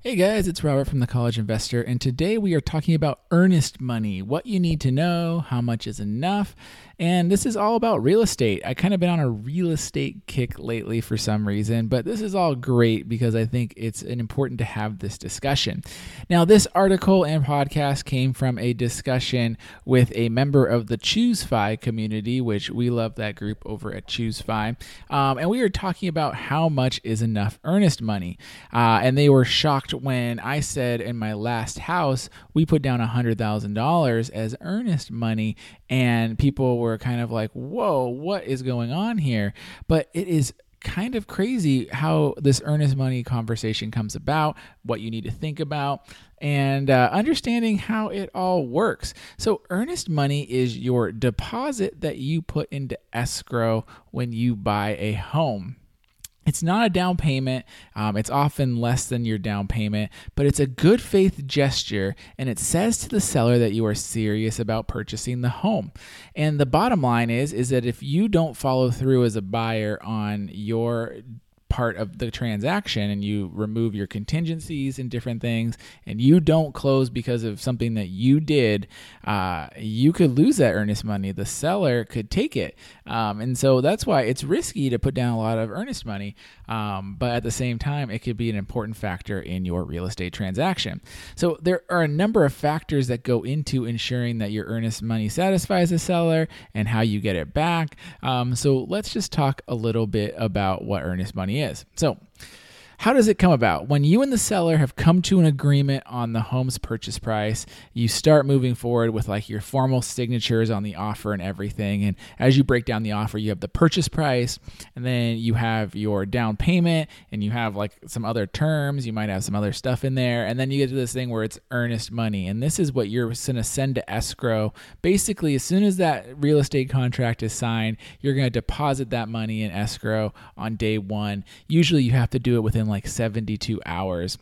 Hey guys, it's Robert from the College Investor, and today we are talking about earnest money what you need to know, how much is enough, and this is all about real estate. I kind of been on a real estate kick lately for some reason, but this is all great because I think it's important to have this discussion. Now, this article and podcast came from a discussion with a member of the ChooseFi community, which we love that group over at ChooseFi. Um, and we were talking about how much is enough earnest money. Uh, and they were shocked when I said in my last house, we put down $100,000 as earnest money, and people were were kind of like, whoa, what is going on here? But it is kind of crazy how this earnest money conversation comes about, what you need to think about, and uh, understanding how it all works. So, earnest money is your deposit that you put into escrow when you buy a home. It's not a down payment. Um, it's often less than your down payment, but it's a good faith gesture and it says to the seller that you are serious about purchasing the home. And the bottom line is is that if you don't follow through as a buyer on your part of the transaction and you remove your contingencies and different things and you don't close because of something that you did uh, you could lose that earnest money. The seller could take it. Um, and so that's why it's risky to put down a lot of earnest money um, but at the same time it could be an important factor in your real estate transaction. So there are a number of factors that go into ensuring that your earnest money satisfies the seller and how you get it back. Um, so let's just talk a little bit about what earnest money is. So, how does it come about? When you and the seller have come to an agreement on the home's purchase price, you start moving forward with like your formal signatures on the offer and everything. And as you break down the offer, you have the purchase price, and then you have your down payment, and you have like some other terms. You might have some other stuff in there. And then you get to this thing where it's earnest money. And this is what you're going to send to escrow. Basically, as soon as that real estate contract is signed, you're going to deposit that money in escrow on day one. Usually, you have to do it within like 72 hours.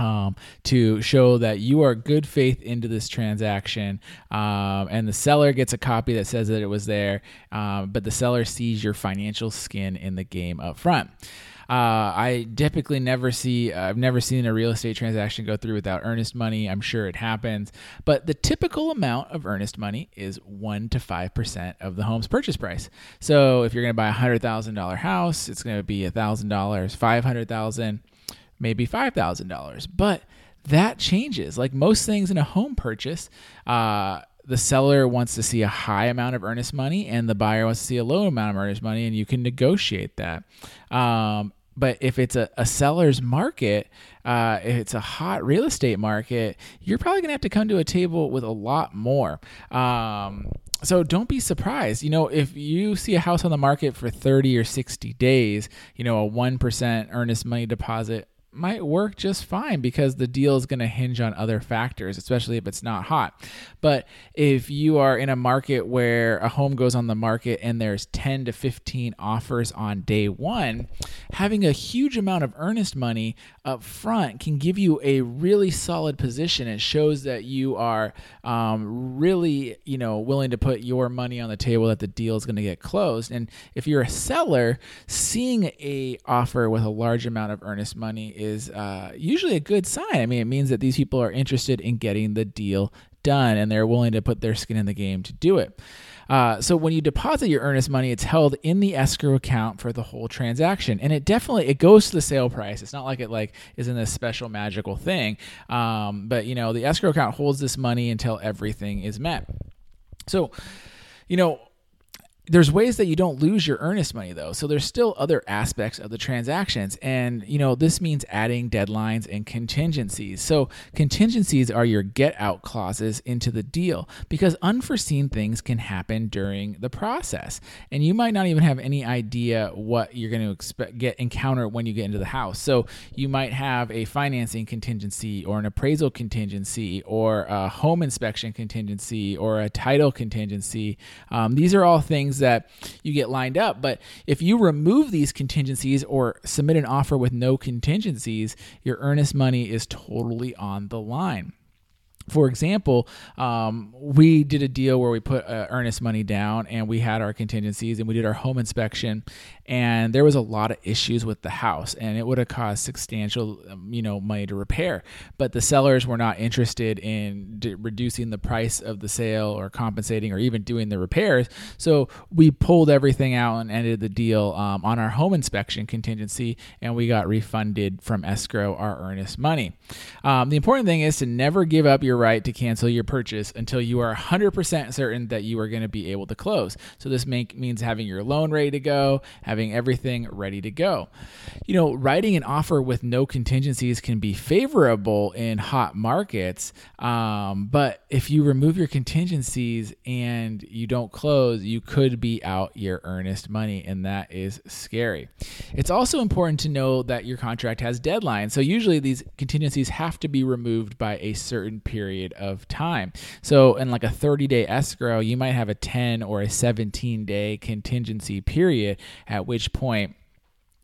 Um, to show that you are good faith into this transaction. Um, and the seller gets a copy that says that it was there, um, but the seller sees your financial skin in the game up front. Uh, I typically never see, I've never seen a real estate transaction go through without earnest money. I'm sure it happens, but the typical amount of earnest money is 1% to 5% of the home's purchase price. So if you're going to buy a $100,000 house, it's going to be $1,000, 500000 maybe $5,000. But that changes. Like most things in a home purchase, uh, the seller wants to see a high amount of earnest money and the buyer wants to see a low amount of earnest money, and you can negotiate that. Um, but if it's a, a seller's market, uh, if it's a hot real estate market, you're probably going to have to come to a table with a lot more. Um, so don't be surprised. You know, if you see a house on the market for 30 or 60 days, you know, a 1% earnest money deposit might work just fine because the deal is going to hinge on other factors, especially if it's not hot. But if you are in a market where a home goes on the market and there's 10 to 15 offers on day one, having a huge amount of earnest money up front can give you a really solid position. It shows that you are um, really, you know, willing to put your money on the table that the deal is going to get closed. And if you're a seller, seeing a offer with a large amount of earnest money is uh, usually a good sign. I mean, it means that these people are interested in getting the deal done and they're willing to put their skin in the game to do it. Uh, so when you deposit your earnest money, it's held in the escrow account for the whole transaction, and it definitely it goes to the sale price. It's not like it like is in this special magical thing, um, but you know the escrow account holds this money until everything is met. So, you know, there's ways that you don't lose your earnest money though. So there's still other aspects of the transactions. And, you know, this means adding deadlines and contingencies. So contingencies are your get out clauses into the deal because unforeseen things can happen during the process. And you might not even have any idea what you're going to expect get encounter when you get into the house. So you might have a financing contingency or an appraisal contingency or a home inspection contingency or a title contingency. Um, these are all things that you get lined up. But if you remove these contingencies or submit an offer with no contingencies, your earnest money is totally on the line for example, um, we did a deal where we put uh, earnest money down and we had our contingencies and we did our home inspection and there was a lot of issues with the house and it would have cost substantial um, you know money to repair. But the sellers were not interested in d- reducing the price of the sale or compensating or even doing the repairs. So we pulled everything out and ended the deal um, on our home inspection contingency and we got refunded from escrow our earnest money. Um, the important thing is to never give up your right to cancel your purchase until you are 100% certain that you are going to be able to close so this make, means having your loan ready to go having everything ready to go. You know, writing an offer with no contingencies can be favorable in hot markets, um, but if you remove your contingencies and you don't close, you could be out your earnest money, and that is scary. It's also important to know that your contract has deadlines. So usually these contingencies have to be removed by a certain period of time. So in like a 30 day escrow, you might have a 10 or a 17 day contingency period at which point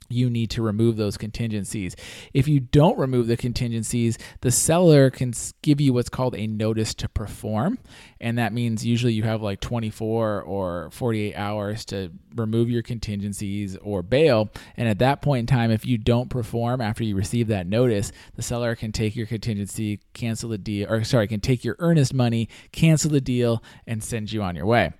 you need to remove those contingencies. If you don't remove the contingencies, the seller can give you what's called a notice to perform. And that means usually you have like 24 or 48 hours to remove your contingencies or bail. And at that point in time, if you don't perform after you receive that notice, the seller can take your contingency, cancel the deal, or sorry, can take your earnest money, cancel the deal, and send you on your way.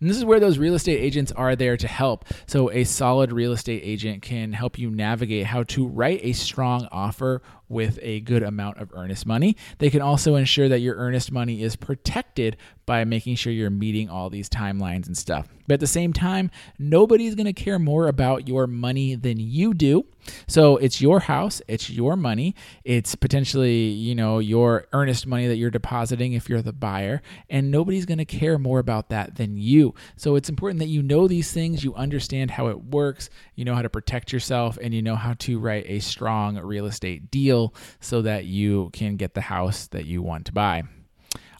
And this is where those real estate agents are there to help. So a solid real estate agent can help you navigate how to write a strong offer with a good amount of earnest money. They can also ensure that your earnest money is protected by making sure you're meeting all these timelines and stuff. But at the same time, nobody's going to care more about your money than you do. So it's your house, it's your money, it's potentially, you know, your earnest money that you're depositing if you're the buyer, and nobody's going to care more about that than you. So it's important that you know these things, you understand how it works, you know how to protect yourself, and you know how to write a strong real estate deal so that you can get the house that you want to buy.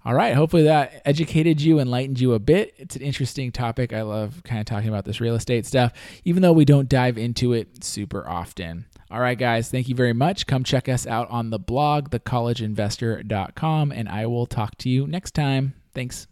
All right. Hopefully that educated you, enlightened you a bit. It's an interesting topic. I love kind of talking about this real estate stuff, even though we don't dive into it super often. All right, guys. Thank you very much. Come check us out on the blog, thecollegeinvestor.com, and I will talk to you next time. Thanks.